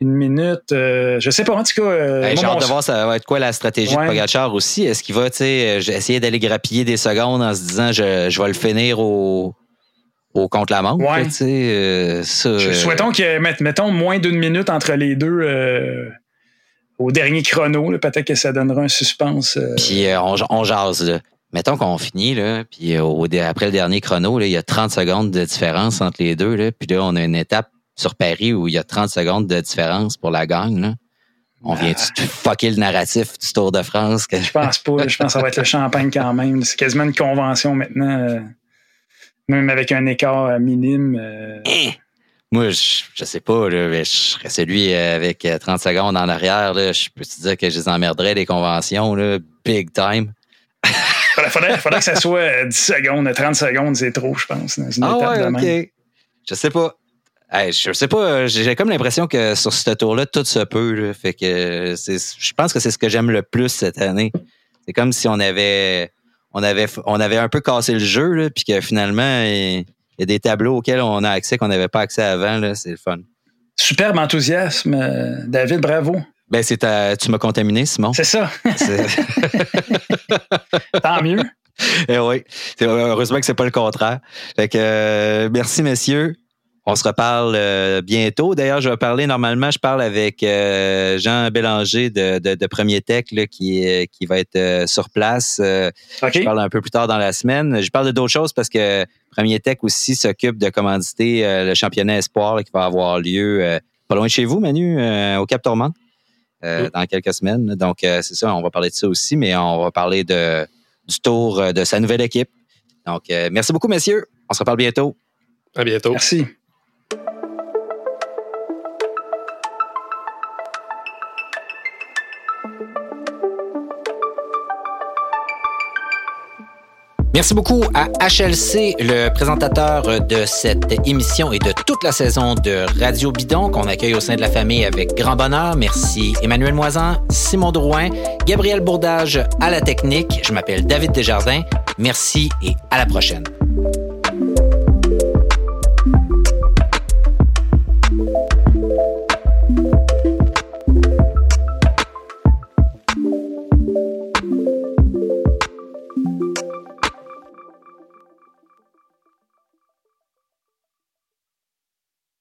une minute, euh, je sais pas, en tout cas. Euh, J'ai hâte de voir ça va être quoi la stratégie de Pogacar aussi. Est-ce qu'il va essayer d'aller grappiller des secondes en se disant je, je vais le finir au, au contre la montre. Ouais. Euh, souhaitons qu'il mettons moins d'une minute entre les deux euh, au dernier chrono. Peut-être que ça donnera un suspense. Euh. Puis on, on, jase. Là. Mettons qu'on finit, là, puis après le dernier chrono, là, il y a 30 secondes de différence entre les deux. Là, puis là, on a une étape sur Paris où il y a 30 secondes de différence pour la gagne. Là. On vient de fucker le narratif du Tour de France? Je pense pas. Je pense que ça va être le champagne quand même. C'est quasiment une convention maintenant même avec un écart euh, minime. Euh. Hein? Moi, je, je, sais pas, je serais celui euh, avec 30 secondes en arrière. Là, je peux te dire que je les emmerderais des conventions, là, big time. Il faudrait, faudrait, que ça soit 10 secondes, 30 secondes, c'est trop, je pense, dans une ah étape ouais, de Je sais pas. je sais pas, j'ai comme l'impression que sur ce tour-là, tout se peut. fait que je pense que c'est ce que j'aime le plus cette année. C'est comme si on avait on avait, on avait un peu cassé le jeu, là, puis que finalement, il y a des tableaux auxquels on a accès qu'on n'avait pas accès avant. C'est le fun. Superbe enthousiasme, David, bravo. Ben, c'est tu m'as contaminé, Simon. C'est ça. Tant mieux. Eh oui. Heureusement que c'est pas le contraire. Fait que, euh, merci, messieurs. On se reparle euh, bientôt. D'ailleurs, je vais parler normalement, je parle avec euh, Jean Bélanger de, de, Premier Tech là, qui, qui va être euh, sur place. Je parle un peu plus tard dans la semaine. Je parle de d'autres choses parce que Premier Tech aussi s'occupe de commanditer le championnat espoir qui va avoir lieu pas loin de chez vous, Manu, au Cap Tourmente, dans quelques semaines. Donc, c'est ça, on va parler de ça aussi, mais on va parler de, du tour de sa nouvelle équipe. Donc, merci beaucoup, messieurs. On se reparle bientôt. À bientôt. Merci. Merci beaucoup à HLC, le présentateur de cette émission et de toute la saison de Radio Bidon qu'on accueille au sein de la famille avec grand bonheur. Merci Emmanuel Moisan, Simon Drouin, Gabriel Bourdage à la technique. Je m'appelle David Desjardins. Merci et à la prochaine.